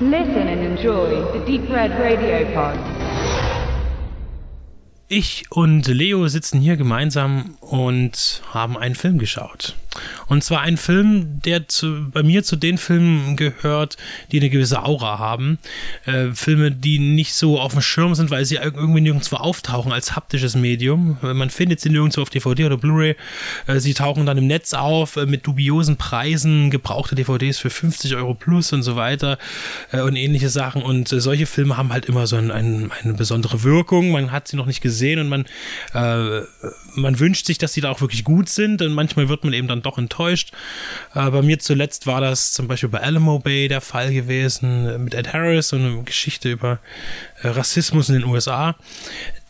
Listen and enjoy the Deep Red Radio Pod. Ich und Leo sitzen hier gemeinsam und haben einen Film geschaut. Und zwar ein Film, der zu, bei mir zu den Filmen gehört, die eine gewisse Aura haben. Äh, Filme, die nicht so auf dem Schirm sind, weil sie irgendwie nirgendwo auftauchen als haptisches Medium. Man findet sie nirgendwo auf DVD oder Blu-ray. Äh, sie tauchen dann im Netz auf äh, mit dubiosen Preisen, gebrauchte DVDs für 50 Euro plus und so weiter äh, und ähnliche Sachen. Und äh, solche Filme haben halt immer so ein, ein, eine besondere Wirkung. Man hat sie noch nicht gesehen und man, äh, man wünscht sich, dass sie da auch wirklich gut sind. Und manchmal wird man eben dann doch enttäuscht. Äh, bei mir zuletzt war das zum Beispiel bei Alamo Bay der Fall gewesen äh, mit Ed Harris, so eine Geschichte über äh, Rassismus in den USA,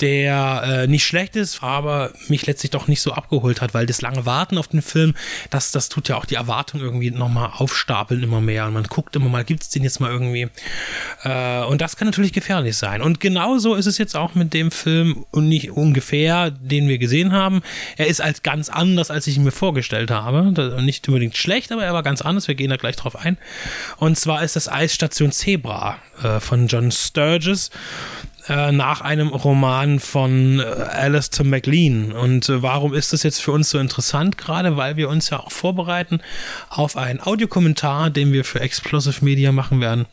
der äh, nicht schlecht ist, aber mich letztlich doch nicht so abgeholt hat, weil das lange Warten auf den Film, das, das tut ja auch die Erwartung irgendwie nochmal aufstapeln immer mehr. Und man guckt immer mal, gibt es den jetzt mal irgendwie? Äh, und das kann natürlich gefährlich sein. Und genauso ist es jetzt auch mit dem Film und nicht ungefähr, den wir gesehen haben. Er ist als ganz anders, als ich ihn mir vorgestellt habe, nicht unbedingt schlecht, aber er war ganz anders, wir gehen da gleich drauf ein. Und zwar ist das Eisstation Zebra äh, von John Sturges äh, nach einem Roman von äh, Alistair MacLean. Und äh, warum ist das jetzt für uns so interessant? Gerade weil wir uns ja auch vorbereiten auf einen Audiokommentar, den wir für Explosive Media machen werden.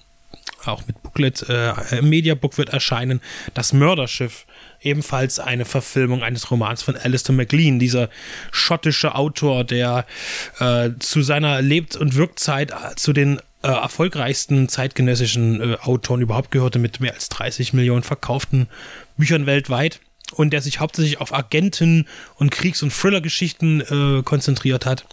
Auch mit Booklet, äh, Mediabook wird erscheinen. Das Mörderschiff ebenfalls eine Verfilmung eines Romans von Alistair MacLean, dieser schottische Autor, der äh, zu seiner Lebt- und Wirkzeit zu den äh, erfolgreichsten zeitgenössischen äh, Autoren überhaupt gehörte, mit mehr als 30 Millionen verkauften Büchern weltweit und der sich hauptsächlich auf Agenten und Kriegs- und Thriller-Geschichten äh, konzentriert hat.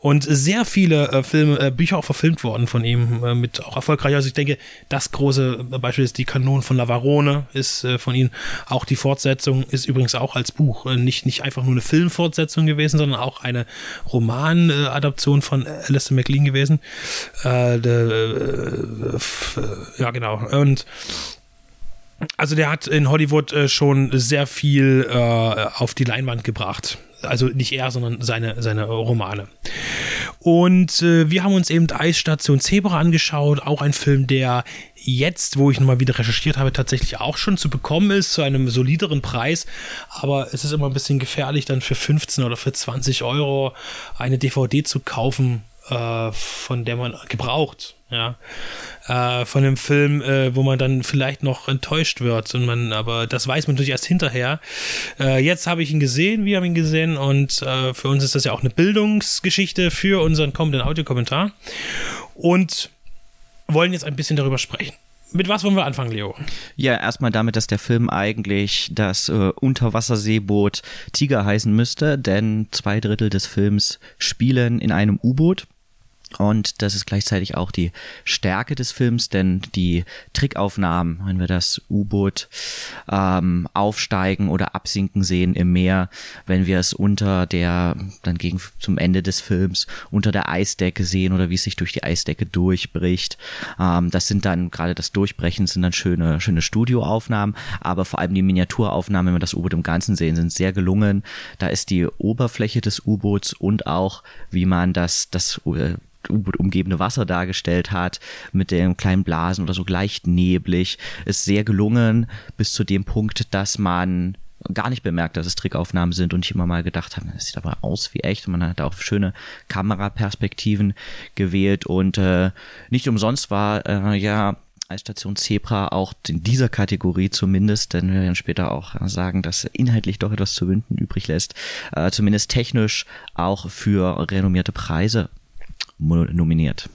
Und sehr viele äh, Filme, äh, Bücher auch verfilmt worden von ihm, äh, mit auch erfolgreich. Also ich denke, das große Beispiel ist die Kanonen von Lavarone, ist äh, von ihm. Auch die Fortsetzung ist übrigens auch als Buch. Äh, nicht, nicht einfach nur eine Filmfortsetzung gewesen, sondern auch eine Roman-Adaption von Alistair MacLean gewesen. De, ja, genau. Und also der hat in Hollywood äh, schon sehr viel äh, auf die Leinwand gebracht. Also nicht er, sondern seine, seine Romane. Und äh, wir haben uns eben Eisstation Zebra angeschaut, auch ein Film, der jetzt, wo ich nochmal wieder recherchiert habe, tatsächlich auch schon zu bekommen ist, zu einem solideren Preis. Aber es ist immer ein bisschen gefährlich, dann für 15 oder für 20 Euro eine DVD zu kaufen, äh, von der man gebraucht, ja, äh, von einem Film, äh, wo man dann vielleicht noch enttäuscht wird und man, aber das weiß man natürlich erst hinterher. Äh, jetzt habe ich ihn gesehen, wir haben ihn gesehen und äh, für uns ist das ja auch eine Bildungsgeschichte für unseren kommenden Audiokommentar und wollen jetzt ein bisschen darüber sprechen. Mit was wollen wir anfangen, Leo? Ja, erstmal damit, dass der Film eigentlich das äh, Unterwasserseeboot Tiger heißen müsste, denn zwei Drittel des Films spielen in einem U-Boot. Und das ist gleichzeitig auch die Stärke des Films, denn die Trickaufnahmen, wenn wir das U-Boot ähm, aufsteigen oder absinken sehen im Meer, wenn wir es unter der, dann gegen zum Ende des Films, unter der Eisdecke sehen oder wie es sich durch die Eisdecke durchbricht, ähm, das sind dann, gerade das Durchbrechen sind dann schöne, schöne Studioaufnahmen, aber vor allem die Miniaturaufnahmen, wenn wir das U-Boot im Ganzen sehen, sind sehr gelungen. Da ist die Oberfläche des U-Boots und auch, wie man das, das äh, umgebende Wasser dargestellt hat, mit den kleinen Blasen oder so leicht neblig, ist sehr gelungen, bis zu dem Punkt, dass man gar nicht bemerkt, dass es Trickaufnahmen sind und ich immer mal gedacht habe, das sieht aber aus wie echt. Und man hat auch schöne Kameraperspektiven gewählt und äh, nicht umsonst war äh, ja als Station Zebra auch in dieser Kategorie zumindest, denn wir werden später auch sagen, dass inhaltlich doch etwas zu wünschen übrig lässt, äh, zumindest technisch auch für renommierte Preise nominiert.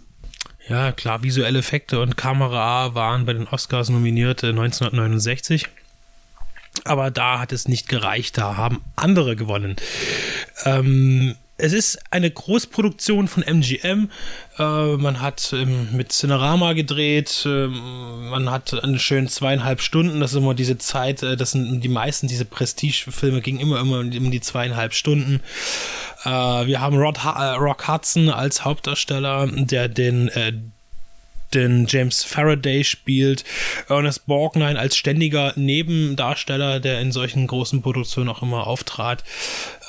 Ja, klar, visuelle Effekte und Kamera waren bei den Oscars nominiert 1969. Aber da hat es nicht gereicht, da haben andere gewonnen. Ähm, es ist eine Großproduktion von MGM. Äh, man hat ähm, mit Cinerama gedreht. Äh, man hat eine schöne zweieinhalb Stunden. Das ist immer diese Zeit. Äh, das sind die meisten diese Prestige-Filme gingen immer immer um die zweieinhalb Stunden. Äh, wir haben Rod ha äh, Rock Hudson als Hauptdarsteller, der den äh, den James Faraday spielt, Ernest Borgnine als ständiger Nebendarsteller, der in solchen großen Produktionen auch immer auftrat.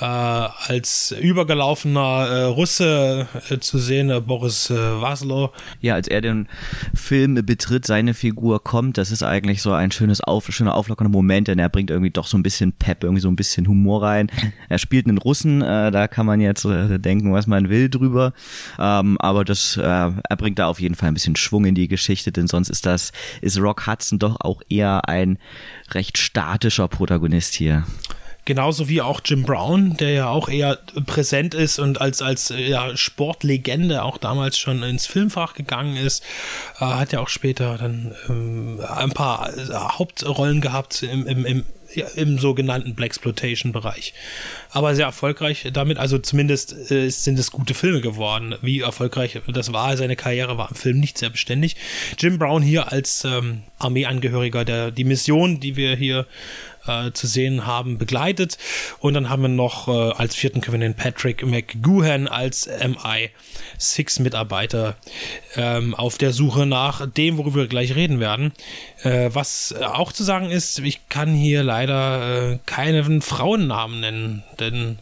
Äh, als übergelaufener äh, Russe äh, zu sehen, äh, Boris äh, Waslow. Ja, als er den Film betritt, seine Figur kommt, das ist eigentlich so ein schönes auf, schöner auflockernder Moment, denn er bringt irgendwie doch so ein bisschen Pep, irgendwie so ein bisschen Humor rein. Er spielt einen Russen, äh, da kann man jetzt äh, denken, was man will drüber, ähm, aber das, er bringt da auf jeden Fall ein bisschen Schwung in die Geschichte, denn sonst ist das, ist Rock Hudson doch auch eher ein recht statischer Protagonist hier. Genauso wie auch Jim Brown, der ja auch eher präsent ist und als, als ja, Sportlegende auch damals schon ins Filmfach gegangen ist, äh, hat ja auch später dann ähm, ein paar äh, Hauptrollen gehabt im, im, im, ja, im sogenannten Blaxploitation-Bereich. Aber sehr erfolgreich damit, also zumindest äh, sind es gute Filme geworden. Wie erfolgreich das war, seine Karriere war im Film nicht sehr beständig. Jim Brown hier als ähm, Armeeangehöriger, der die Mission, die wir hier äh, zu sehen haben, begleitet. Und dann haben wir noch äh, als vierten können wir den Patrick McGoohan als MI6-Mitarbeiter ähm, auf der Suche nach dem, worüber wir gleich reden werden. Äh, was auch zu sagen ist, ich kann hier leider äh, keinen Frauennamen nennen, denn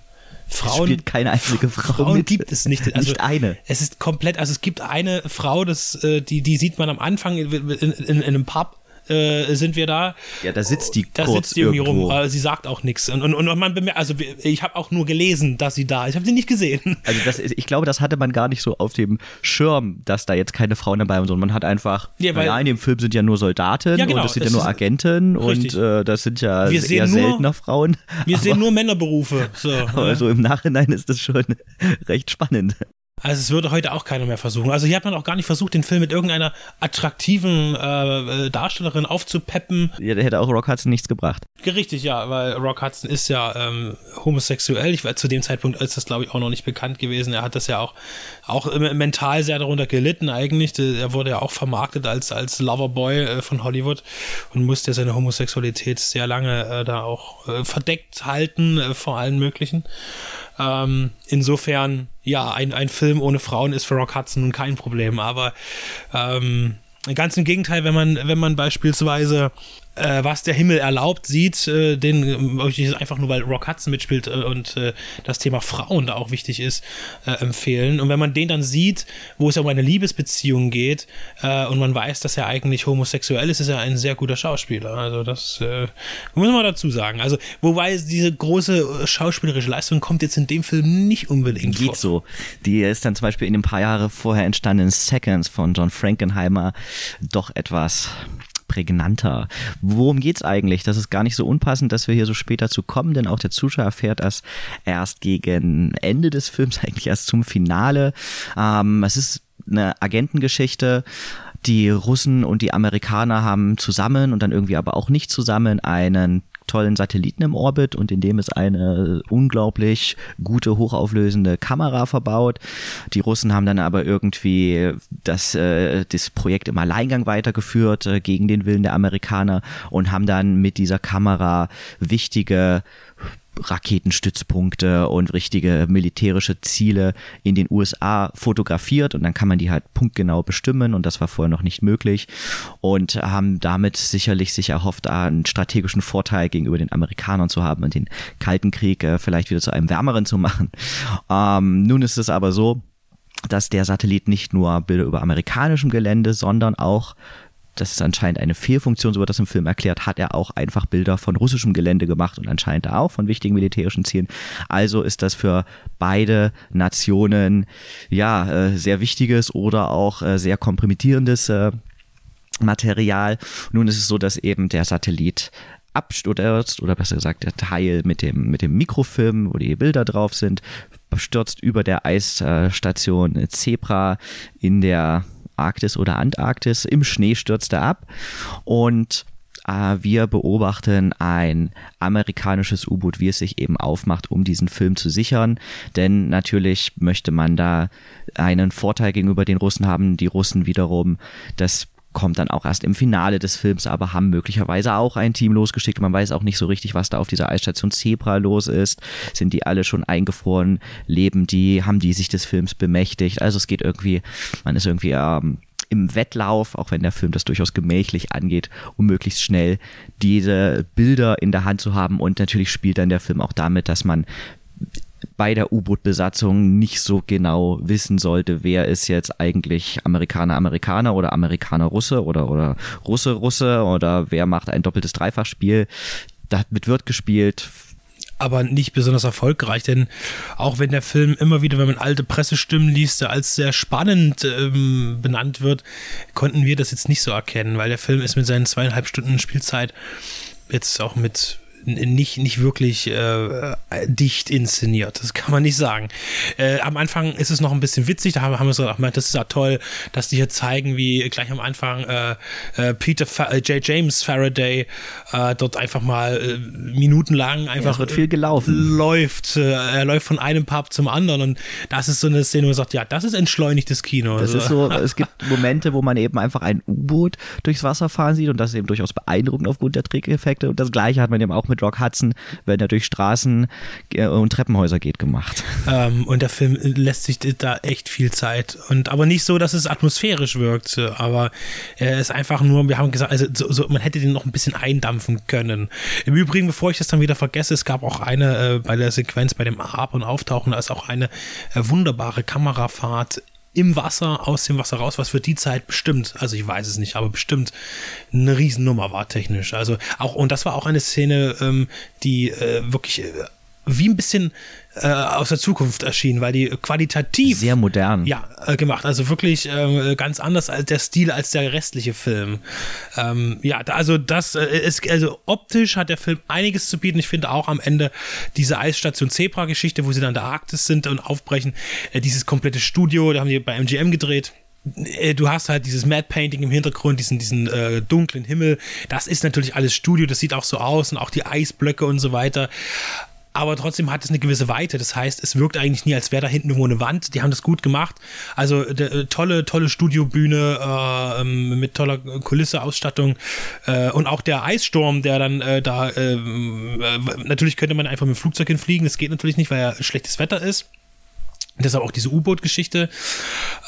Frauen, Es spielt keine einzige Frau Frauen mit. gibt es nicht. Also, nicht eine. Es ist komplett, also es gibt eine Frau, das, äh, die, die sieht man am Anfang in, in, in einem Pub. Äh, sind wir da? Ja, da sitzt die Da kurz sitzt die irgendwie irgendwo. rum, aber sie sagt auch nichts. Und, und, und man bemerkt, also ich habe auch nur gelesen, dass sie da ist. Ich habe sie nicht gesehen. Also das ich glaube, das hatte man gar nicht so auf dem Schirm, dass da jetzt keine Frauen dabei sind, sondern man hat einfach, Ja, weil- ja, in dem Film sind ja nur Soldaten Ja, genau, und das sind ja nur Agenten Richtig. und äh, das sind ja Wir eher sehen nur- seltener Frauen. Wir sehen nur Männerberufe. So, Also im Nachhinein ist das schon recht spannend. Also es würde heute auch keiner mehr versuchen. Also hier hat man auch gar nicht versucht, den Film mit irgendeiner attraktiven äh, äh, Darstellerin aufzupeppen. Ja, da hätte auch Rock Hudson nichts gebracht. Richtig, ja, weil Rock Hudson ist ja ähm, homosexuell. Ich war zu dem Zeitpunkt ist das, glaube ich, auch noch nicht bekannt gewesen. Er hat das ja auch, auch mental sehr darunter gelitten eigentlich. Er wurde ja auch vermarktet als, als Loverboy äh, von Hollywood und musste seine Homosexualität sehr lange äh, da auch äh, verdeckt halten äh, vor allen möglichen. Ähm, insofern, ja, ein, ein Film ohne Frauen ist für Rock Hudson nun kein Problem, aber ähm, ganz im Gegenteil, wenn man, wenn man beispielsweise äh, was der Himmel erlaubt sieht, äh, den äh, möchte ich einfach nur, weil Rock Hudson mitspielt äh, und äh, das Thema Frauen da auch wichtig ist, äh, empfehlen. Und wenn man den dann sieht, wo es ja um eine Liebesbeziehung geht und man weiß, dass er eigentlich homosexuell ist, ist er ein sehr guter Schauspieler. Also das muss man dazu sagen. Also wobei diese große schauspielerische Leistung kommt jetzt in dem Film nicht unbedingt vor. Geht so. Die ist dann zum Beispiel in den paar Jahre vorher entstandenen Seconds von John Frankenheimer doch etwas prägnanter. Worum geht's eigentlich? Das ist gar nicht so unpassend, dass wir hier so später zu kommen, denn auch der Zuschauer erfährt das erst gegen Ende des Films, eigentlich erst zum Finale. Ähm, es ist eine Agentengeschichte. Die Russen und die Amerikaner haben zusammen und dann irgendwie aber auch nicht zusammen einen tollen Satelliten im Orbit und in dem ist eine unglaublich gute, hochauflösende Kamera verbaut. Die Russen haben dann aber irgendwie das, äh, das Projekt im Alleingang weitergeführt äh, gegen den Willen der Amerikaner und haben dann mit dieser Kamera wichtige Raketenstützpunkte und richtige militärische Ziele in den USA fotografiert und dann kann man die halt punktgenau bestimmen und das war vorher noch nicht möglich und haben damit sicherlich sich erhofft, einen strategischen Vorteil gegenüber den Amerikanern zu haben und den Kalten Krieg äh, vielleicht wieder zu einem wärmeren zu machen. Ähm, nun ist es aber so, dass der Satellit nicht nur Bilder über amerikanischem Gelände, sondern auch das ist anscheinend eine Fehlfunktion, so wird das im Film erklärt, hat er auch einfach Bilder von russischem Gelände gemacht und anscheinend auch von wichtigen militärischen Zielen. Also ist das für beide Nationen ja äh, sehr wichtiges oder auch äh, sehr kompromittierendes äh, Material. Nun ist es so, dass eben der Satellit abstürzt oder besser gesagt der Teil mit dem mit dem Mikrofilm, wo die Bilder drauf sind, stürzt über der Eisstation Zebra in der Arktis oder Antarktis. Im Schnee stürzt er ab und äh, wir beobachten ein amerikanisches U-Boot, wie es sich eben aufmacht, um diesen Film zu sichern. Denn natürlich möchte man da einen Vorteil gegenüber den Russen haben. Die Russen wiederum, das kommt dann auch erst im Finale des Films, aber haben möglicherweise auch ein Team losgeschickt. Man weiß auch nicht so richtig, was da auf dieser Eisstation Zebra los ist. Sind die alle schon eingefroren? Leben die? Haben die sich des Films bemächtigt? Also es geht irgendwie, man ist irgendwie ähm, im Wettlauf, auch wenn der Film das durchaus gemächlich angeht, um möglichst schnell diese Bilder in der Hand zu haben. Und natürlich spielt dann der Film auch damit, dass man bei der U-Boot-Besatzung nicht so genau wissen sollte, wer ist jetzt eigentlich Amerikaner, Amerikaner oder Amerikaner, Russe oder, oder Russe, Russe oder wer macht ein doppeltes Dreifachspiel. Damit wird gespielt aber nicht besonders erfolgreich, denn auch wenn der Film immer wieder, wenn man alte Pressestimmen liest, als sehr spannend ähm, benannt wird, konnten wir das jetzt nicht so erkennen, weil der Film ist mit seinen zweieinhalb Stunden Spielzeit jetzt auch mit nicht, nicht wirklich äh, dicht inszeniert. Das kann man nicht sagen. Äh, am Anfang ist es noch ein bisschen witzig, da haben, haben wir so gedacht, das ist ja toll, dass die hier zeigen, wie gleich am Anfang äh, äh Peter Fa äh, J. James Faraday äh, dort einfach mal minutenlang einfach ja, viel gelaufen. läuft. er läuft von einem Pub zum anderen und das ist so eine Szene, wo man sagt, ja, das ist entschleunigtes Kino. Das ist so, es gibt Momente, wo man eben einfach ein U-Boot durchs Wasser fahren sieht und das ist eben durchaus beeindruckend aufgrund der Trickeffekte und das gleiche hat man eben auch mit Rock Hudson, wenn er durch Straßen äh, und Treppenhäuser geht, gemacht. Ähm, und der Film lässt sich da echt viel Zeit. Und aber nicht so, dass es atmosphärisch wirkt, aber er ist einfach nur, wir haben gesagt, also so, so, man hätte den noch ein bisschen eindampfen können. Im Übrigen, bevor ich das dann wieder vergesse, es gab auch eine äh, bei der Sequenz, bei dem Ab- und Auftauchen, da ist auch eine äh, wunderbare Kamerafahrt im Wasser, aus dem Wasser raus, was für die Zeit bestimmt, also ich weiß es nicht, aber bestimmt eine Riesennummer war technisch. Also auch, und das war auch eine Szene, ähm, die äh, wirklich äh, wie ein bisschen äh, aus der Zukunft erschienen, weil die qualitativ sehr modern ja äh, gemacht, also wirklich äh, ganz anders als der Stil als der restliche Film. Ähm, ja, also das äh, ist also optisch hat der Film einiges zu bieten. Ich finde auch am Ende diese Eisstation Zebra Geschichte, wo sie dann in der Arktis sind und aufbrechen, äh, dieses komplette Studio, da haben die bei MGM gedreht äh, du hast halt dieses Mad Painting im Hintergrund, diesen, diesen äh, dunklen Himmel. Das ist natürlich alles Studio, das sieht auch so aus und auch die Eisblöcke und so weiter aber trotzdem hat es eine gewisse Weite. Das heißt, es wirkt eigentlich nie, als wäre da hinten irgendwo eine Wand. Die haben das gut gemacht. Also äh, tolle, tolle Studiobühne äh, ähm, mit toller Kulisse, Ausstattung äh, und auch der Eissturm, der dann äh, da äh, äh, natürlich könnte man einfach mit dem Flugzeug hinfliegen. Das geht natürlich nicht, weil ja schlechtes Wetter ist. Deshalb auch diese U-Boot-Geschichte.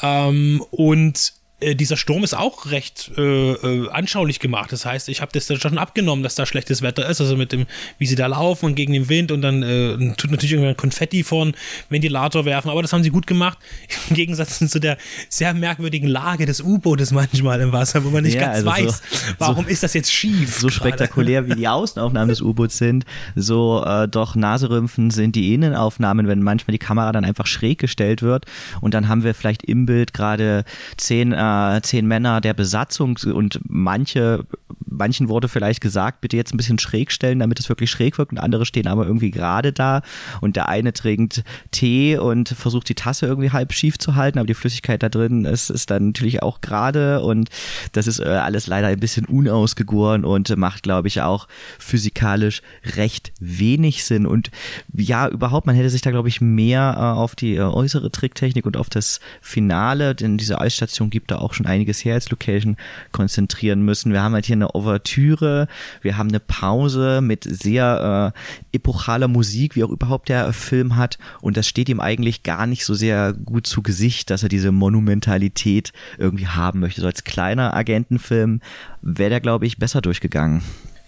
Ähm, und äh, dieser Sturm ist auch recht äh, äh, anschaulich gemacht. Das heißt, ich habe das dann schon abgenommen, dass da schlechtes Wetter ist. Also mit dem, wie sie da laufen und gegen den Wind und dann äh, tut natürlich irgendwann Konfetti vor den Ventilator werfen. Aber das haben sie gut gemacht. Im Gegensatz zu der sehr merkwürdigen Lage des U-Bootes manchmal im Wasser, wo man nicht ja, ganz also weiß, so, warum so, ist das jetzt schief. So spektakulär wie die Außenaufnahmen des U-Boots sind, so äh, doch Naserümpfen sind die Innenaufnahmen, wenn manchmal die Kamera dann einfach schräg gestellt wird und dann haben wir vielleicht im Bild gerade zehn äh, zehn Männer der Besatzung und manche, manchen wurde vielleicht gesagt, bitte jetzt ein bisschen schräg stellen, damit es wirklich schräg wirkt. Und andere stehen aber irgendwie gerade da. Und der eine trinkt Tee und versucht die Tasse irgendwie halb schief zu halten, aber die Flüssigkeit da drin ist, ist dann natürlich auch gerade. Und das ist äh, alles leider ein bisschen unausgegoren und macht, glaube ich, auch physikalisch recht wenig Sinn. Und ja, überhaupt, man hätte sich da, glaube ich, mehr äh, auf die äh, äußere Tricktechnik und auf das Finale, denn diese Eisstation gibt da da auch schon einiges her als Location konzentrieren müssen. Wir haben halt hier eine Ouvertüre, wir haben eine Pause mit sehr äh, epochaler Musik, wie auch überhaupt der Film hat. Und das steht ihm eigentlich gar nicht so sehr gut zu Gesicht, dass er diese Monumentalität irgendwie haben möchte. So als kleiner Agentenfilm wäre der, glaube ich, besser durchgegangen.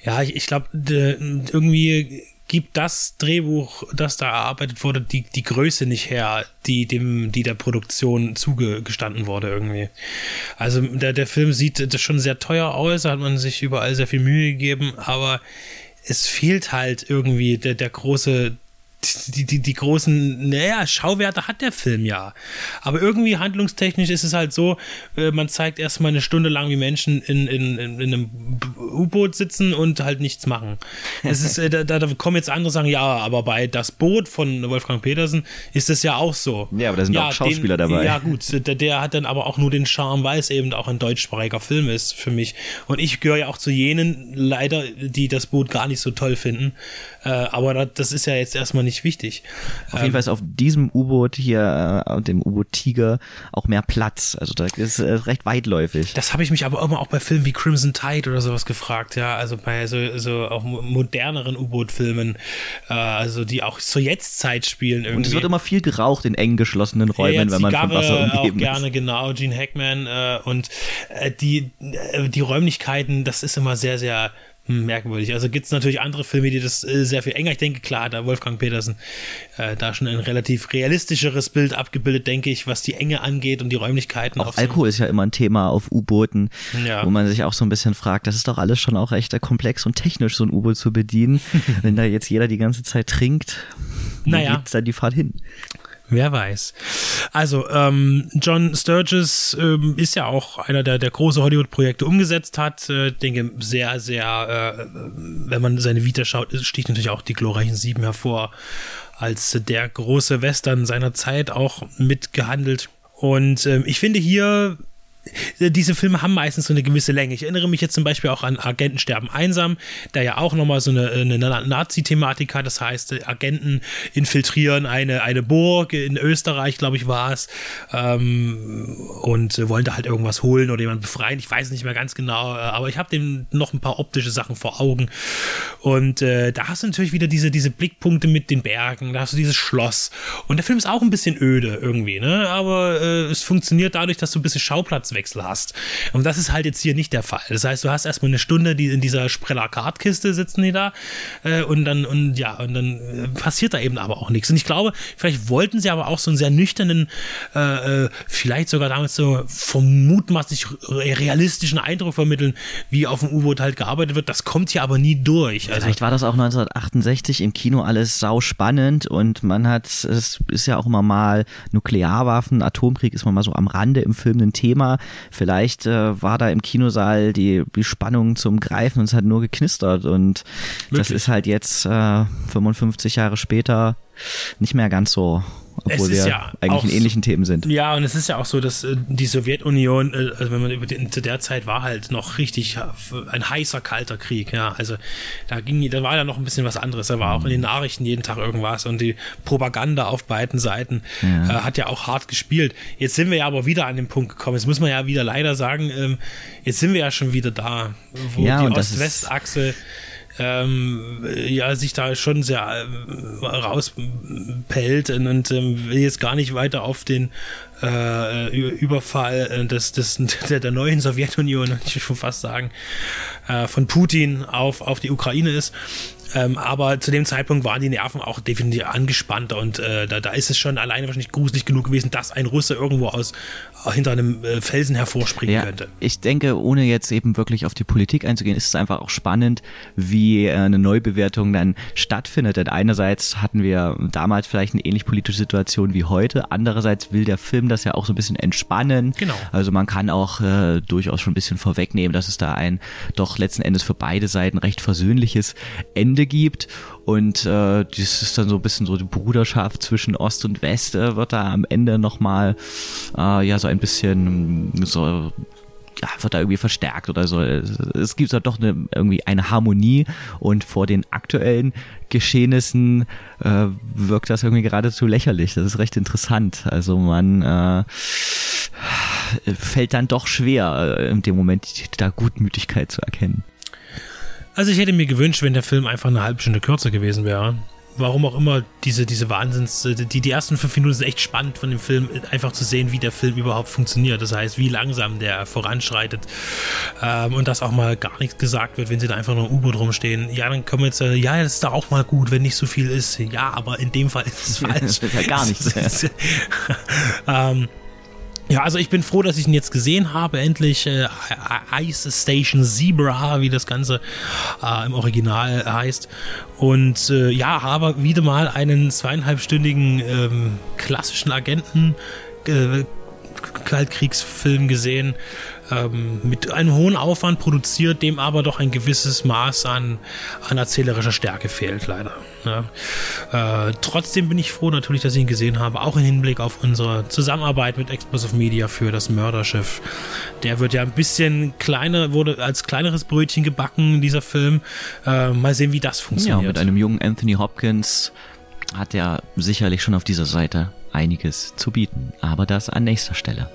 Ja, ich, ich glaube, irgendwie gibt das Drehbuch, das da erarbeitet wurde, die, die Größe nicht her, die dem, die der Produktion zugestanden wurde irgendwie. Also der, der Film sieht das schon sehr teuer aus, da hat man sich überall sehr viel Mühe gegeben, aber es fehlt halt irgendwie der, der große die, die, die großen, naja, Schauwerte hat der Film ja. Aber irgendwie handlungstechnisch ist es halt so, äh, man zeigt erstmal eine Stunde lang, wie Menschen in, in, in, in einem U-Boot sitzen und halt nichts machen. Es ist, äh, da, da kommen jetzt andere sagen, ja, aber bei Das Boot von Wolfgang Petersen ist es ja auch so. Ja, aber da sind ja, auch Schauspieler den, dabei. Ja, gut, der, der hat dann aber auch nur den Charme, weil es eben auch ein deutschsprachiger Film ist für mich. Und ich gehöre ja auch zu jenen, leider, die das Boot gar nicht so toll finden. Äh, aber das ist ja jetzt erstmal nicht wichtig. Auf jeden ähm, Fall ist auf diesem U-Boot hier, äh, dem U-Boot Tiger, auch mehr Platz. Also da ist äh, recht weitläufig. Das habe ich mich aber immer auch bei Filmen wie Crimson Tide oder sowas gefragt, ja. Also bei so, so auch moderneren U-Boot-Filmen, äh, also die auch zur Jetztzeit spielen irgendwie. Und es wird immer viel geraucht in eng geschlossenen Räumen, ja, wenn man von Wasser umgeben auch gerne, genau, Gene Hackman äh, und äh, die, äh, die Räumlichkeiten, das ist immer sehr, sehr merkwürdig. Also gibt es natürlich andere Filme, die das äh, sehr viel enger. Ich denke, klar, da Wolfgang Petersen äh, da schon ein relativ realistischeres Bild abgebildet, denke ich, was die Enge angeht und die Räumlichkeiten. Auch Alkohol so ist ja immer ein Thema auf U-Booten, ja. wo man sich auch so ein bisschen fragt, das ist doch alles schon auch recht komplex und technisch, so ein U-Boot zu bedienen. Wenn da jetzt jeder die ganze Zeit trinkt, wo naja. geht's dann die Fahrt hin? Wer weiß. Also, ähm, John Sturges ähm, ist ja auch einer, der, der große Hollywood-Projekte umgesetzt hat. Äh, denke, sehr, sehr, äh, wenn man seine Vita schaut, sticht natürlich auch die glorreichen Sieben hervor, als der große Western seiner Zeit auch mitgehandelt. Und ähm, ich finde hier diese Filme haben meistens so eine gewisse Länge. Ich erinnere mich jetzt zum Beispiel auch an Agenten sterben einsam, der ja auch nochmal so eine, eine Nazi-Thematik hat. Das heißt, Agenten infiltrieren eine, eine Burg in Österreich, glaube ich, war es, ähm, und wollen da halt irgendwas holen oder jemanden befreien. Ich weiß nicht mehr ganz genau, äh, aber ich habe dem noch ein paar optische Sachen vor Augen. Und äh, da hast du natürlich wieder diese, diese Blickpunkte mit den Bergen, da hast du dieses Schloss. Und der Film ist auch ein bisschen öde irgendwie, ne? aber äh, es funktioniert dadurch, dass du ein bisschen Schauplatz Jahreswechsel hast. Und das ist halt jetzt hier nicht der Fall. Das heißt, du hast erstmal eine Stunde, die in dieser Spreller-Kartkiste sitzen die da äh, und dann und ja und dann äh, passiert da eben aber auch nichts. Und ich glaube, vielleicht wollten sie aber auch so einen sehr nüchternen, äh, äh vielleicht sogar damals so vermutmaßlich realistischen Eindruck vermitteln, wie auf dem U-Boot halt gearbeitet wird. Das kommt hier aber nie durch. Also, vielleicht war das auch 1968 im Kino alles sau spannend und man hat, es ist ja auch immer mal Nuklearwaffen, Atomkrieg ist man mal so am Rande im Film ein Thema. Vielleicht äh, war da im Kinosaal die, die Spannung zum Greifen und es hat nur geknistert. Und Wirklich? das ist halt jetzt äh, 55 Jahre später nicht mehr ganz so obwohl wir ja eigentlich in ähnlichen Themen sind. Ja, und es ist ja auch so, dass äh, die Sowjetunion, äh, also wenn man über die, zu der Zeit war halt noch richtig ein heißer, kalter Krieg, ja. Also da ging, da war ja noch ein bisschen was anderes. Da war auch in den Nachrichten jeden Tag irgendwas und die Propaganda auf beiden Seiten ja. äh, hat ja auch hart gespielt. Jetzt sind wir ja aber wieder an den Punkt gekommen. Jetzt muss man ja wieder leider sagen, ähm, jetzt sind wir ja schon wieder da, wo ja, die Ost-West-Achse ähm, ja, sich da schon sehr äh, rauspellt und, und ähm, will jetzt gar nicht weiter auf den äh, Überfall äh, des, des, der, der neuen Sowjetunion, ich will schon fast sagen, äh, von Putin auf, auf die Ukraine ist. Ähm, aber zu dem Zeitpunkt waren die Nerven auch definitiv angespannter und äh, da, da ist es schon alleine wahrscheinlich gruselig genug gewesen, dass ein Russe irgendwo aus hinter einem äh, Felsen hervorspringen ja, könnte. Ich denke, ohne jetzt eben wirklich auf die Politik einzugehen, ist es einfach auch spannend, wie äh, eine Neubewertung dann stattfindet. Denn einerseits hatten wir damals vielleicht eine ähnlich politische Situation wie heute, andererseits will der Film das ja auch so ein bisschen entspannen. Genau. Also man kann auch äh, durchaus schon ein bisschen vorwegnehmen, dass es da ein doch letzten Endes für beide Seiten recht versöhnliches Ende gibt und äh, das ist dann so ein bisschen so die Bruderschaft zwischen Ost und West, äh, wird da am Ende nochmal äh, ja so ein bisschen so ja, wird da irgendwie verstärkt oder so. Es gibt da doch eine, irgendwie eine Harmonie und vor den aktuellen Geschehnissen äh, wirkt das irgendwie geradezu lächerlich. Das ist recht interessant. Also man äh, fällt dann doch schwer, äh, in dem Moment da Gutmütigkeit zu erkennen. Also ich hätte mir gewünscht, wenn der Film einfach eine halbe Stunde kürzer gewesen wäre. Warum auch immer diese, diese Wahnsinns, die, die ersten fünf Minuten sind echt spannend von dem Film, einfach zu sehen, wie der Film überhaupt funktioniert. Das heißt, wie langsam der voranschreitet ähm, und dass auch mal gar nichts gesagt wird, wenn sie da einfach nur im U-Boot rumstehen. Ja, dann können wir jetzt, äh, ja, das ist doch auch mal gut, wenn nicht so viel ist. Ja, aber in dem Fall ist es falsch. das ist ja gar nichts. ähm, ja, also ich bin froh, dass ich ihn jetzt gesehen habe. Endlich äh, Ice Station Zebra, wie das Ganze äh, im Original heißt. Und äh, ja, habe wieder mal einen zweieinhalbstündigen ähm, klassischen Agenten äh, Kaltkriegsfilm gesehen ähm, mit einem hohen Aufwand produziert, dem aber doch ein gewisses Maß an, an erzählerischer Stärke fehlt, leider. Ja. Äh, trotzdem bin ich froh natürlich, dass ich ihn gesehen habe, auch im Hinblick auf unsere Zusammenarbeit mit Explosive Media für das Mörderschiff. Der wird ja ein bisschen kleiner, wurde als kleineres Brötchen gebacken, dieser Film. Äh, mal sehen, wie das funktioniert. Ja, mit einem jungen Anthony Hopkins hat er sicherlich schon auf dieser Seite einiges zu bieten, aber das an nächster Stelle.